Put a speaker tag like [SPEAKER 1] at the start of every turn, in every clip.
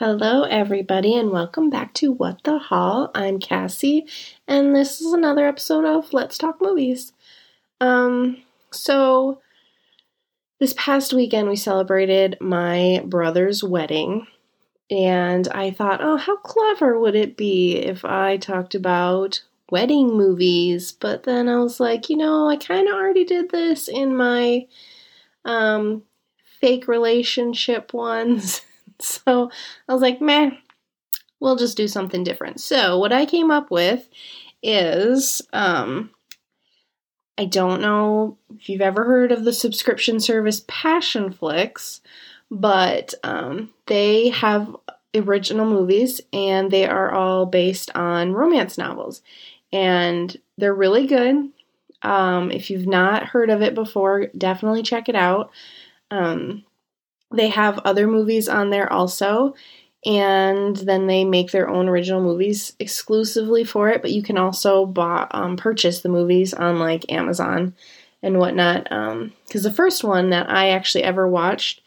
[SPEAKER 1] Hello, everybody, and welcome back to What the Hall. I'm Cassie, and this is another episode of Let's Talk Movies. Um, so this past weekend we celebrated my brother's wedding, and I thought, oh, how clever would it be if I talked about wedding movies? But then I was like, you know, I kind of already did this in my um fake relationship ones. So I was like, meh, we'll just do something different. So what I came up with is um I don't know if you've ever heard of the subscription service Passionflix, but um, they have original movies and they are all based on romance novels. And they're really good. Um, if you've not heard of it before, definitely check it out. Um, they have other movies on there also, and then they make their own original movies exclusively for it. But you can also buy, um, purchase the movies on like Amazon and whatnot. Because um, the first one that I actually ever watched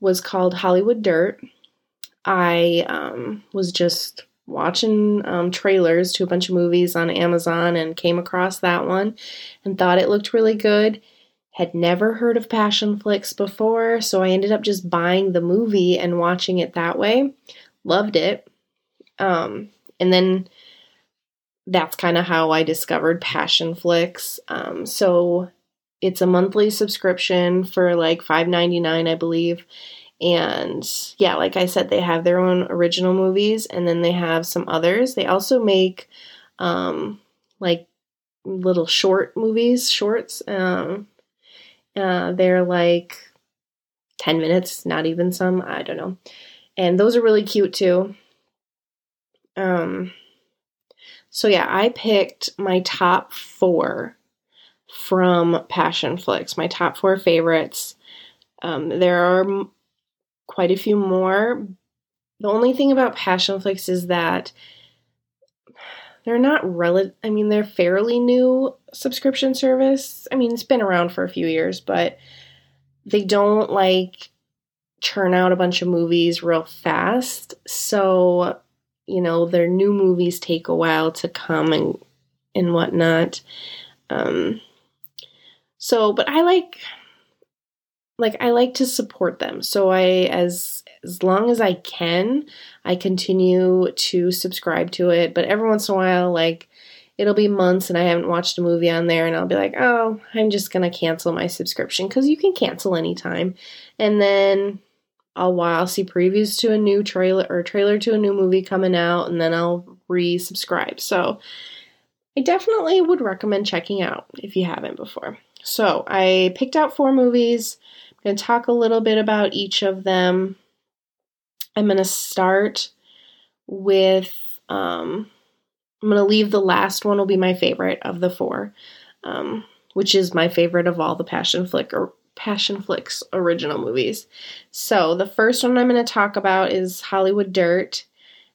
[SPEAKER 1] was called Hollywood Dirt. I um, was just watching um, trailers to a bunch of movies on Amazon and came across that one and thought it looked really good had never heard of Passionflix before, so I ended up just buying the movie and watching it that way. Loved it. Um, and then that's kind of how I discovered Passionflix. Um, so it's a monthly subscription for like $5.99, I believe. And yeah, like I said, they have their own original movies and then they have some others. They also make um, like little short movies, shorts. Um, uh, they're like 10 minutes, not even some, I don't know. And those are really cute too. Um, so yeah, I picked my top four from Passionflix, my top four favorites. Um, there are m- quite a few more. The only thing about Passionflix is that they're not relative. I mean, they're fairly new subscription service. I mean, it's been around for a few years, but they don't like churn out a bunch of movies real fast. So, you know, their new movies take a while to come and and whatnot. Um, so, but I like like I like to support them. So I as as long as I can, I continue to subscribe to it. But every once in a while, like it'll be months and I haven't watched a movie on there, and I'll be like, oh, I'm just gonna cancel my subscription because you can cancel anytime. And then I'll I'll see previews to a new trailer or trailer to a new movie coming out, and then I'll resubscribe. So I definitely would recommend checking out if you haven't before. So I picked out four movies. I'm going to talk a little bit about each of them. I'm going to start with, um, I'm going to leave the last one will be my favorite of the four, um, which is my favorite of all the passion flick or passion flicks original movies. So the first one I'm going to talk about is Hollywood Dirt,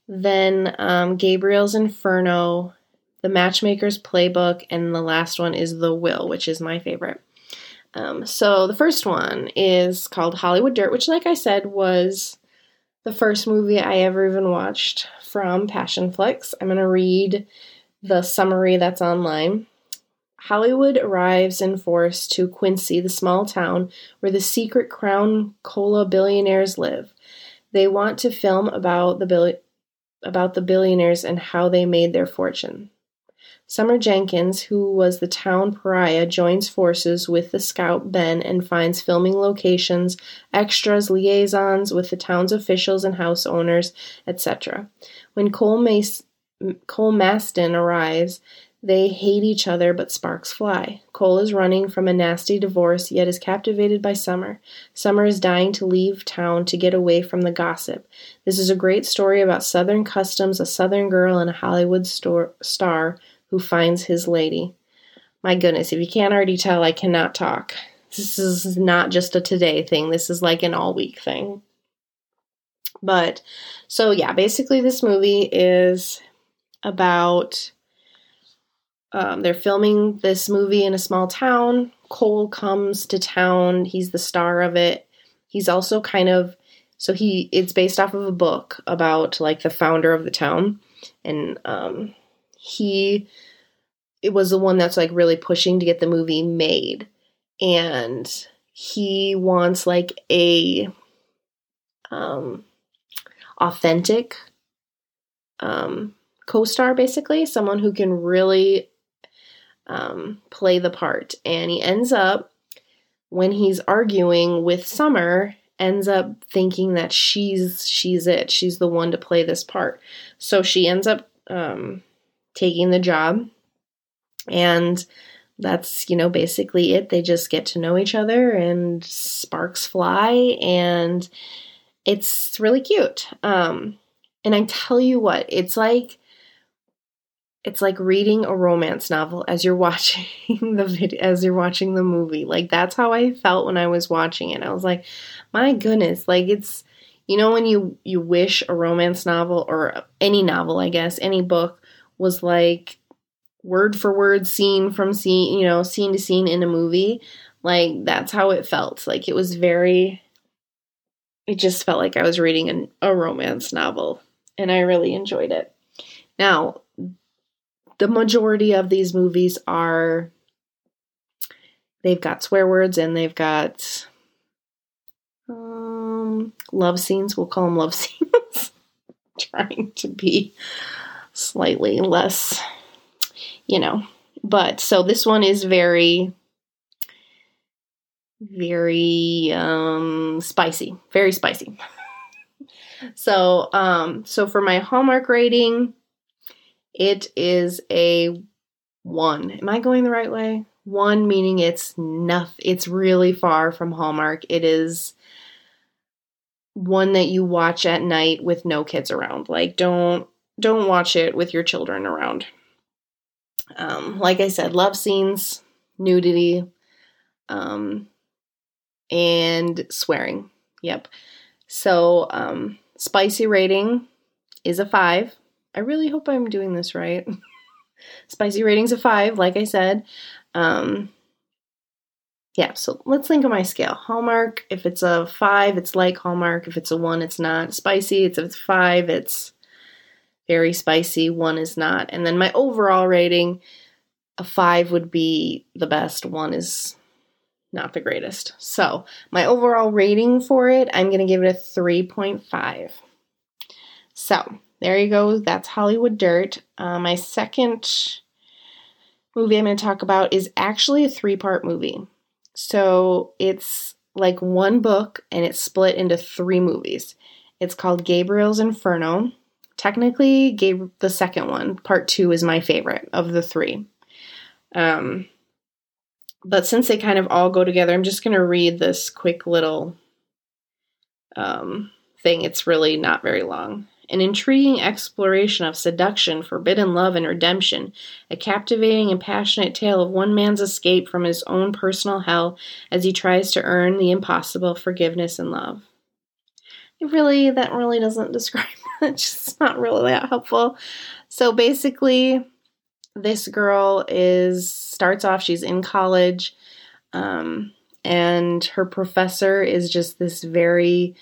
[SPEAKER 1] then um, Gabriel's Inferno, The Matchmaker's Playbook, and the last one is The Will, which is my favorite. Um, so the first one is called Hollywood Dirt, which, like I said, was the first movie I ever even watched from Passion Passionflix. I'm going to read the summary that's online. Hollywood arrives in force to Quincy, the small town where the secret Crown Cola billionaires live. They want to film about the about the billionaires and how they made their fortune. Summer Jenkins, who was the town pariah, joins forces with the scout Ben and finds filming locations, extras, liaisons with the town's officials and house owners, etc. When Cole, Cole Masten arrives, they hate each other, but sparks fly. Cole is running from a nasty divorce, yet is captivated by Summer. Summer is dying to leave town to get away from the gossip. This is a great story about Southern customs, a Southern girl, and a Hollywood star who finds his lady. My goodness, if you can't already tell, I cannot talk. This is not just a today thing, this is like an all week thing. But so, yeah, basically, this movie is about um, they're filming this movie in a small town. Cole comes to town, he's the star of it. He's also kind of so he it's based off of a book about like the founder of the town and um he it was the one that's like really pushing to get the movie made. And he wants like a um authentic um co-star basically someone who can really um play the part. And he ends up when he's arguing with Summer ends up thinking that she's she's it. She's the one to play this part. So she ends up um, taking the job. And that's you know basically it. They just get to know each other and sparks fly and it's really cute. Um, and i tell you what it's like it's like reading a romance novel as you're watching the video as you're watching the movie. Like that's how i felt when i was watching it. I was like my goodness. Like it's you know when you you wish a romance novel or any novel i guess any book was like word for word scene from scene you know scene to scene in a movie like that's how it felt like it was very it just felt like i was reading an, a romance novel and i really enjoyed it now the majority of these movies are they've got swear words and they've got um, love scenes. We'll call them love scenes. Trying to be slightly less, you know. But so this one is very, very um, spicy. Very spicy. so, um, so for my Hallmark rating, it is a one. Am I going the right way? One meaning it's nothing. It's really far from Hallmark. It is one that you watch at night with no kids around. Like don't don't watch it with your children around. Um, like I said, love scenes, nudity, um, and swearing. Yep. So um, spicy rating is a five. I really hope I'm doing this right. Spicy rating's a five, like I said. Um, yeah, so let's think of my scale. Hallmark, if it's a five, it's like Hallmark. If it's a one, it's not. Spicy, it's a five, it's very spicy. One is not. And then my overall rating, a five would be the best. One is not the greatest. So my overall rating for it, I'm going to give it a 3.5. So there you go. That's Hollywood Dirt. Uh, my second movie I'm going to talk about is actually a three part movie. So it's like one book and it's split into three movies. It's called Gabriel's Inferno. Technically, gave the second one, part two, is my favorite of the three. Um, but since they kind of all go together, I'm just going to read this quick little um, thing. It's really not very long an intriguing exploration of seduction, forbidden love, and redemption, a captivating and passionate tale of one man's escape from his own personal hell as he tries to earn the impossible forgiveness and love. It really, that really doesn't describe just not really that helpful. So basically, this girl is starts off, she's in college, um, and her professor is just this very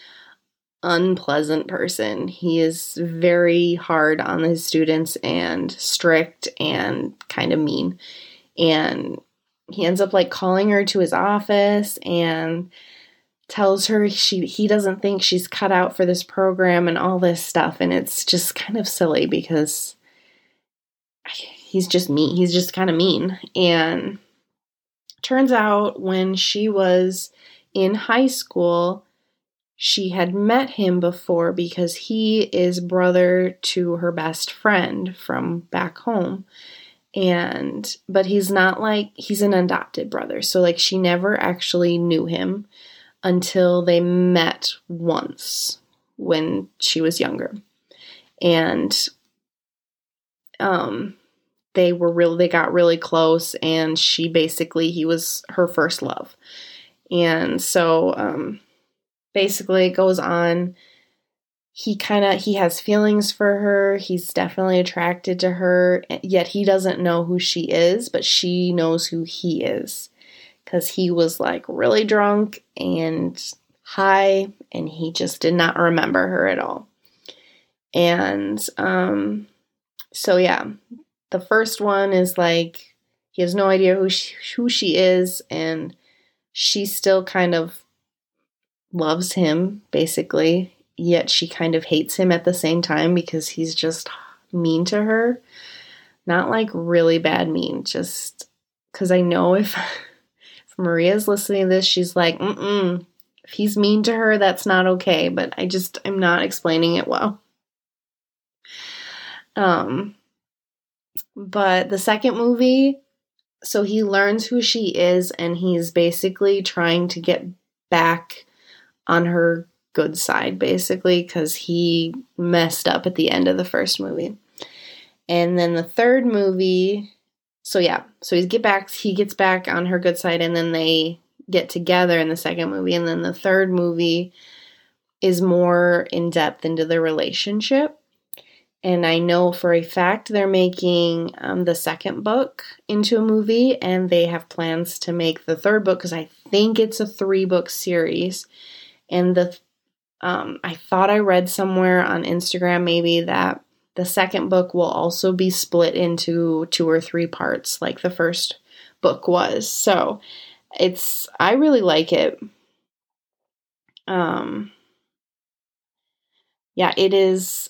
[SPEAKER 1] unpleasant person. He is very hard on his students and strict and kind of mean. And he ends up like calling her to his office and tells her she he doesn't think she's cut out for this program and all this stuff. And it's just kind of silly because he's just mean he's just kind of mean. And turns out when she was in high school she had met him before because he is brother to her best friend from back home. And but he's not like he's an adopted brother. So like she never actually knew him until they met once when she was younger. And um they were real they got really close and she basically he was her first love. And so um basically it goes on. He kind of he has feelings for her. He's definitely attracted to her yet he doesn't know who she is but she knows who he is because he was like really drunk and high and he just did not remember her at all. And um, so, yeah, the first one is like he has no idea who she, who she is, and she still kind of loves him, basically, yet she kind of hates him at the same time because he's just mean to her. Not like really bad mean, just because I know if, Maria's listening to this, she's like, mm. If he's mean to her, that's not okay, but I just, I'm not explaining it well. Um, but the second movie, so he learns who she is and he's basically trying to get back on her good side, basically, because he messed up at the end of the first movie. And then the third movie, so yeah, so he's get back he gets back on her good side and then they get together in the second movie and then the third movie is more in depth into the relationship and I know for a fact they're making um, the second book into a movie, and they have plans to make the third book because I think it's a three book series. And the um, I thought I read somewhere on Instagram maybe that the second book will also be split into two or three parts, like the first book was. So it's I really like it. Um, yeah, it is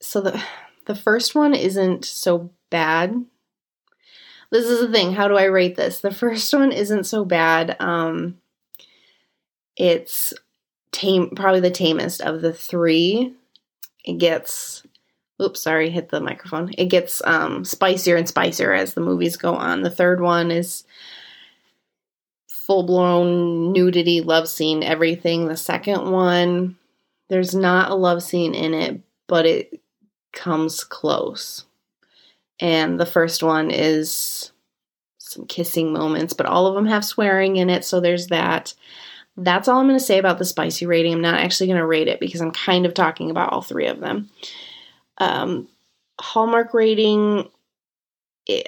[SPEAKER 1] so the the first one isn't so bad. This is the thing. How do I rate this? The first one isn't so bad. Um, it's tame, probably the tamest of the three. It gets, oops, sorry, hit the microphone. It gets um, spicier and spicier as the movies go on. The third one is full blown nudity, love scene, everything. The second one, there's not a love scene in it, but it comes close. And the first one is some kissing moments, but all of them have swearing in it, so there's that. That's all I'm going to say about the spicy rating. I'm not actually going to rate it because I'm kind of talking about all three of them. Um, Hallmark rating,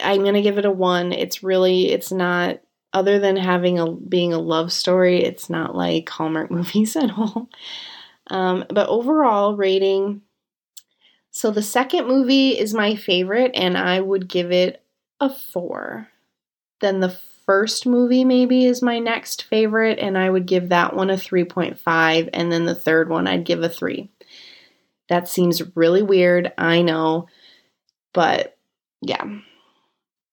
[SPEAKER 1] I'm going to give it a one. It's really, it's not, other than having a being a love story, it's not like Hallmark movies at all. Um, but overall rating, so the second movie is my favorite, and I would give it a four. Then the first movie, maybe, is my next favorite, and I would give that one a 3.5. And then the third one, I'd give a three. That seems really weird, I know, but yeah.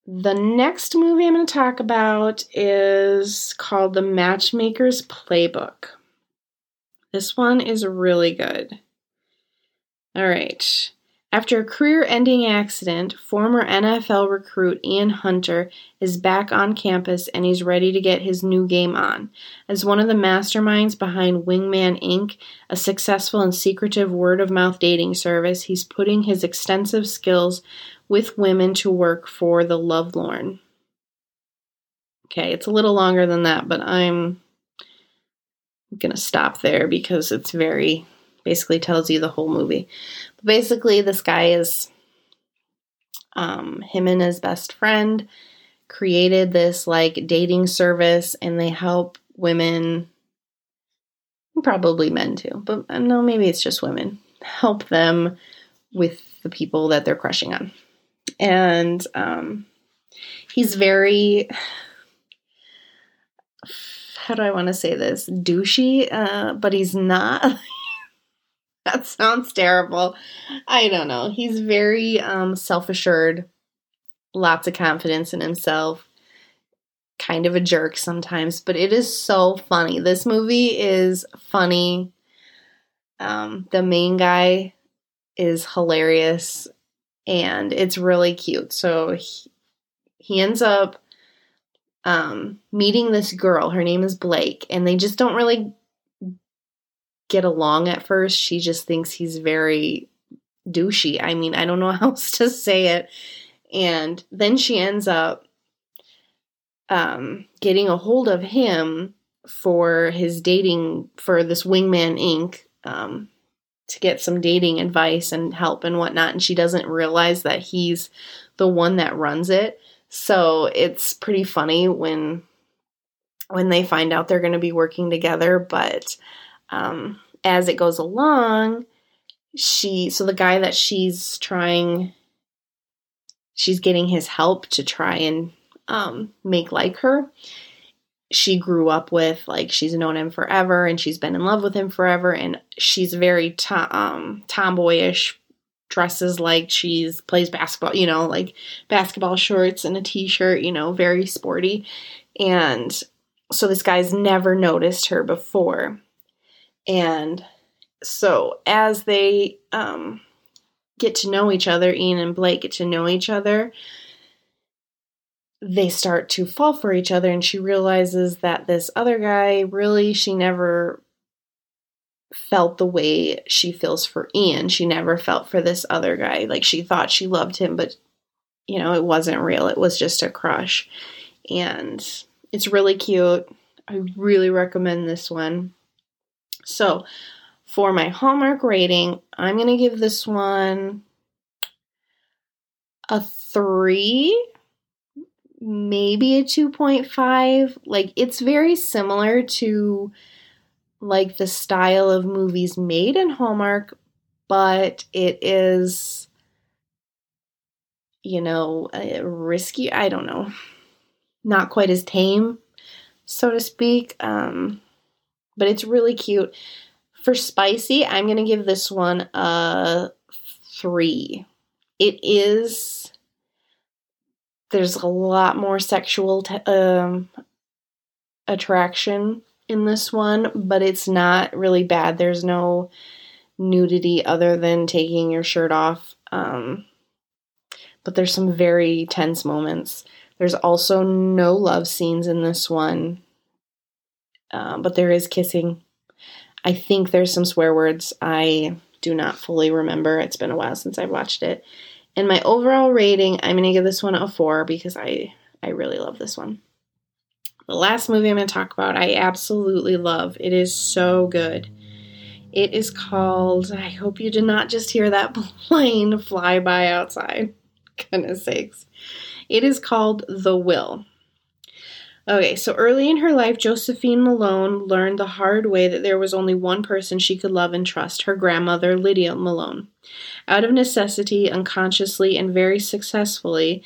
[SPEAKER 1] The next movie I'm going to talk about is called The Matchmaker's Playbook. This one is really good. All right. After a career ending accident, former NFL recruit Ian Hunter is back on campus and he's ready to get his new game on. As one of the masterminds behind Wingman Inc., a successful and secretive word of mouth dating service, he's putting his extensive skills with women to work for the lovelorn. Okay, it's a little longer than that, but I'm going to stop there because it's very basically tells you the whole movie. But basically, this guy is um, him and his best friend created this like dating service, and they help women, probably men too, but uh, no, maybe it's just women, help them with the people that they're crushing on. And um, he's very how do I want to say this? Douchey, uh, but he's not. that sounds terrible. I don't know. He's very um, self assured, lots of confidence in himself, kind of a jerk sometimes, but it is so funny. This movie is funny. Um, the main guy is hilarious and it's really cute. So he, he ends up um, meeting this girl. Her name is Blake, and they just don't really get along at first. She just thinks he's very douchey. I mean, I don't know how else to say it. And then she ends up um, getting a hold of him for his dating for this Wingman Inc. Um, to get some dating advice and help and whatnot. And she doesn't realize that he's the one that runs it. So it's pretty funny when when they find out they're going to be working together. But um, as it goes along, she so the guy that she's trying she's getting his help to try and um, make like her she grew up with like she's known him forever and she's been in love with him forever and she's very to- um, tomboyish dresses like she's plays basketball you know like basketball shorts and a t-shirt you know very sporty. And so this guy's never noticed her before and so as they um, get to know each other, Ian and Blake get to know each other, they start to fall for each other, and she realizes that this other guy really, she never felt the way she feels for Ian. She never felt for this other guy. Like she thought she loved him, but you know, it wasn't real. It was just a crush. And it's really cute. I really recommend this one. So, for my Hallmark rating, I'm going to give this one a 3, maybe a 2.5. Like, it's very similar to like the style of movies made in Hallmark, but it is, you know, risky. I don't know. Not quite as tame, so to speak. Um, but it's really cute. For spicy, I'm going to give this one a three. It is, there's a lot more sexual t- um, attraction in this one, but it's not really bad. There's no nudity other than taking your shirt off. Um, but there's some very tense moments. There's also no love scenes in this one, uh, but there is kissing. I think there's some swear words. I do not fully remember. It's been a while since I've watched it. And my overall rating, I'm going to give this one a 4 because I I really love this one. The last movie I'm going to talk about, I absolutely love. It is so good. It is called, I hope you did not just hear that plane fly by outside. Goodness sakes. It is called The Will. Okay, so early in her life, Josephine Malone learned the hard way that there was only one person she could love and trust her grandmother, Lydia Malone. Out of necessity, unconsciously, and very successfully,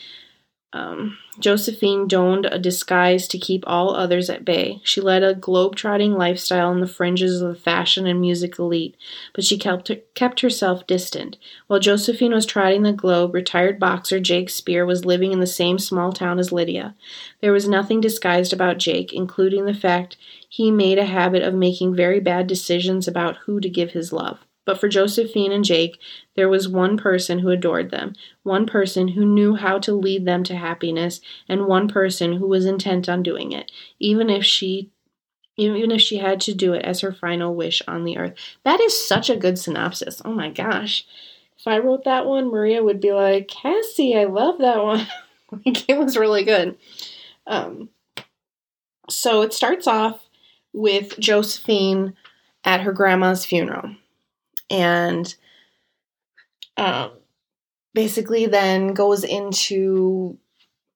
[SPEAKER 1] um, Josephine donned a disguise to keep all others at bay. She led a globe-trotting lifestyle on the fringes of the fashion and music elite, but she kept, kept herself distant. While Josephine was trotting the globe, retired boxer Jake Spear was living in the same small town as Lydia. There was nothing disguised about Jake, including the fact he made a habit of making very bad decisions about who to give his love. But for Josephine and Jake, there was one person who adored them, one person who knew how to lead them to happiness, and one person who was intent on doing it, even if she even if she had to do it as her final wish on the earth. That is such a good synopsis. Oh my gosh. If I wrote that one, Maria would be like, Cassie, I love that one. like it was really good. Um so it starts off with Josephine at her grandma's funeral and um, basically then goes into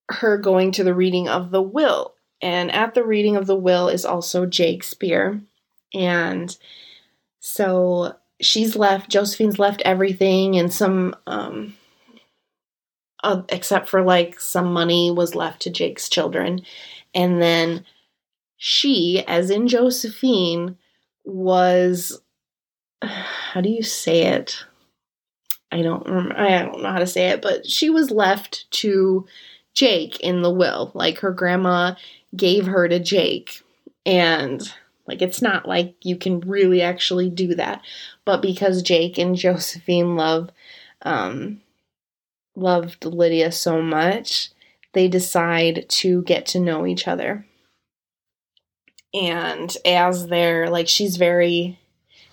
[SPEAKER 1] her going to the reading of the will. And at the reading of the will is also Jake Spear. And so she's left, Josephine's left everything and some, um, uh, except for like some money was left to Jake's children. And then she, as in Josephine, was how do you say it? I don't I don't know how to say it, but she was left to Jake in the will. Like her grandma gave her to Jake. And like it's not like you can really actually do that. But because Jake and Josephine love um loved Lydia so much, they decide to get to know each other. And as they're like she's very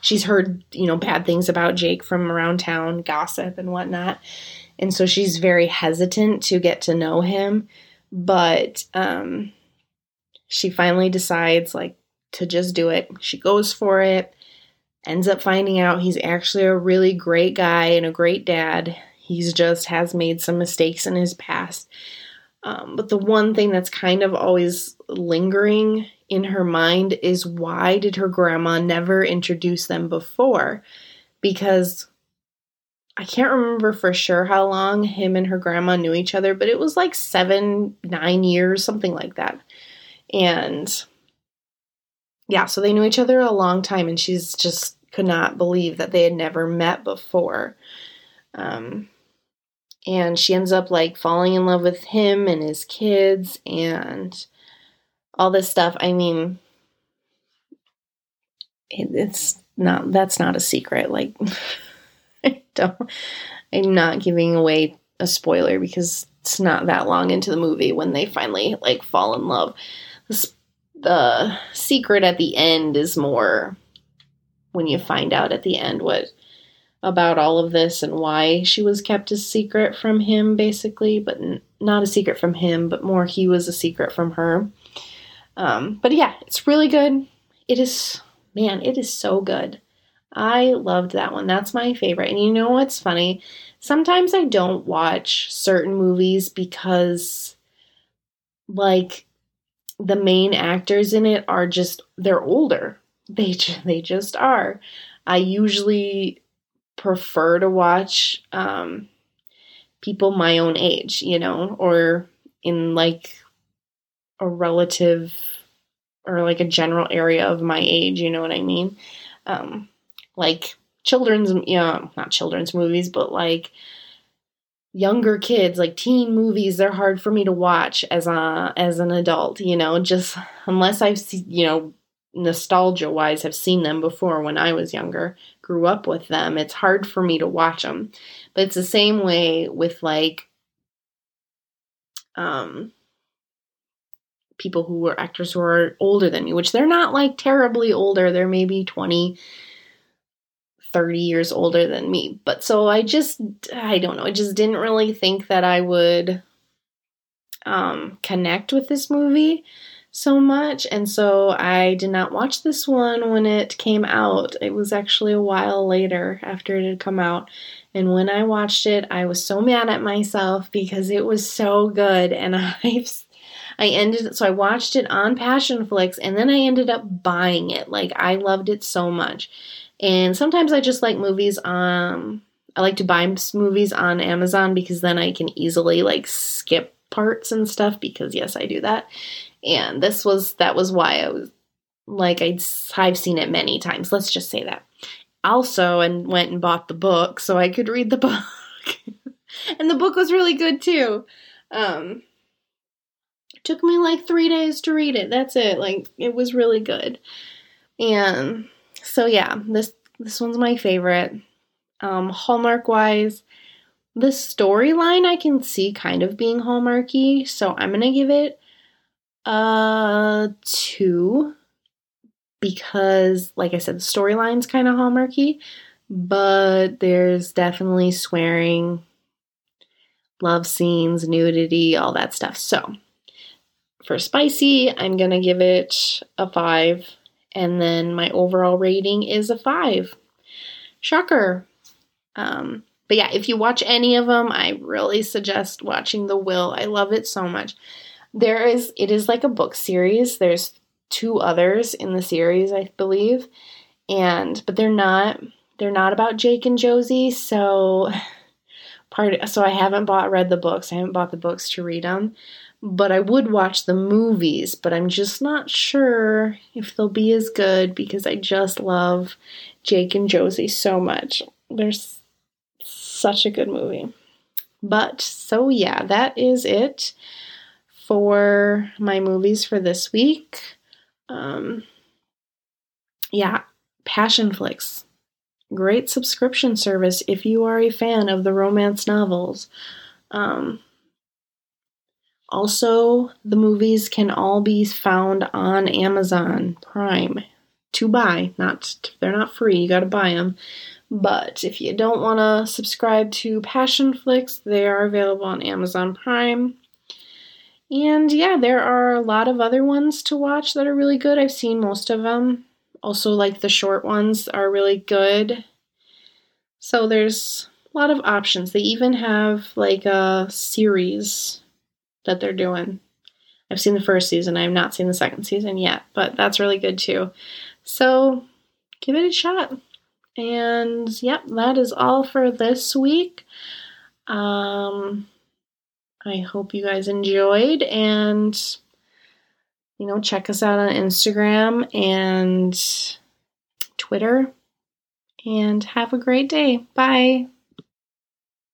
[SPEAKER 1] she's heard, you know, bad things about Jake from around town, gossip and whatnot. And so she's very hesitant to get to know him. But um, she finally decides, like, to just do it. She goes for it, ends up finding out he's actually a really great guy and a great dad. He's just has made some mistakes in his past. Um, but the one thing that's kind of always lingering in her mind is why did her grandma never introduce them before? Because I can't remember for sure how long him and her grandma knew each other, but it was like seven, nine years, something like that. And yeah, so they knew each other a long time, and she's just could not believe that they had never met before. Um, and she ends up like falling in love with him and his kids and all this stuff. I mean, it, it's not that's not a secret. Like, I don't. I'm not giving away a spoiler because it's not that long into the movie when they finally like fall in love. The, the secret at the end is more when you find out at the end what about all of this and why she was kept a secret from him, basically, but n- not a secret from him, but more he was a secret from her. Um, but yeah, it's really good. It is, man, it is so good. I loved that one. That's my favorite. And you know what's funny? Sometimes I don't watch certain movies because, like, the main actors in it are just they're older. They they just are. I usually prefer to watch um, people my own age, you know, or in like a relative or like a general area of my age, you know what I mean? Um, like children's, you know, not children's movies, but like younger kids, like teen movies, they're hard for me to watch as a as an adult, you know, just unless I've seen, you know, nostalgia wise have seen them before when I was younger, grew up with them, it's hard for me to watch them. But it's the same way with like um people who are actors who are older than me, which they're not like terribly older. They're maybe 20 30 years older than me. But so I just I don't know, I just didn't really think that I would um connect with this movie so much. And so I did not watch this one when it came out. It was actually a while later after it had come out. And when I watched it, I was so mad at myself because it was so good. And I've I ended it, so I watched it on Passion Passionflix and then I ended up buying it. Like I loved it so much. And sometimes I just like movies um I like to buy movies on Amazon because then I can easily like skip parts and stuff because yes, I do that and this was that was why I was like I'd I've seen it many times. Let's just say that. Also, and went and bought the book so I could read the book, and the book was really good too. Um, took me like three days to read it. That's it. Like it was really good, and so yeah, this this one's my favorite. Um, Hallmark wise, the storyline I can see kind of being Hallmarky, so I'm gonna give it a two, because, like I said, the storyline's kind of hallmarky, but there's definitely swearing, love scenes, nudity, all that stuff. So, for spicy, I'm gonna give it a five, and then my overall rating is a five. Shocker. Um, but yeah, if you watch any of them, I really suggest watching The Will. I love it so much. There is it is like a book series. There's two others in the series, I believe. And but they're not they're not about Jake and Josie, so part so I haven't bought read the books. I haven't bought the books to read them. But I would watch the movies, but I'm just not sure if they'll be as good because I just love Jake and Josie so much. There's such a good movie. But so yeah, that is it for my movies for this week. Um, yeah, Passionflix. Great subscription service if you are a fan of the romance novels. Um, also, the movies can all be found on Amazon Prime to buy. Not they're not free. You got to buy them. But if you don't want to subscribe to Passionflix, they are available on Amazon Prime. And yeah, there are a lot of other ones to watch that are really good. I've seen most of them. Also, like the short ones are really good. So there's a lot of options. They even have like a series that they're doing. I've seen the first season. I have not seen the second season yet, but that's really good too. So give it a shot. And yep, that is all for this week. Um, I hope you guys enjoyed and you know, check us out on Instagram and Twitter. And have a great day. Bye.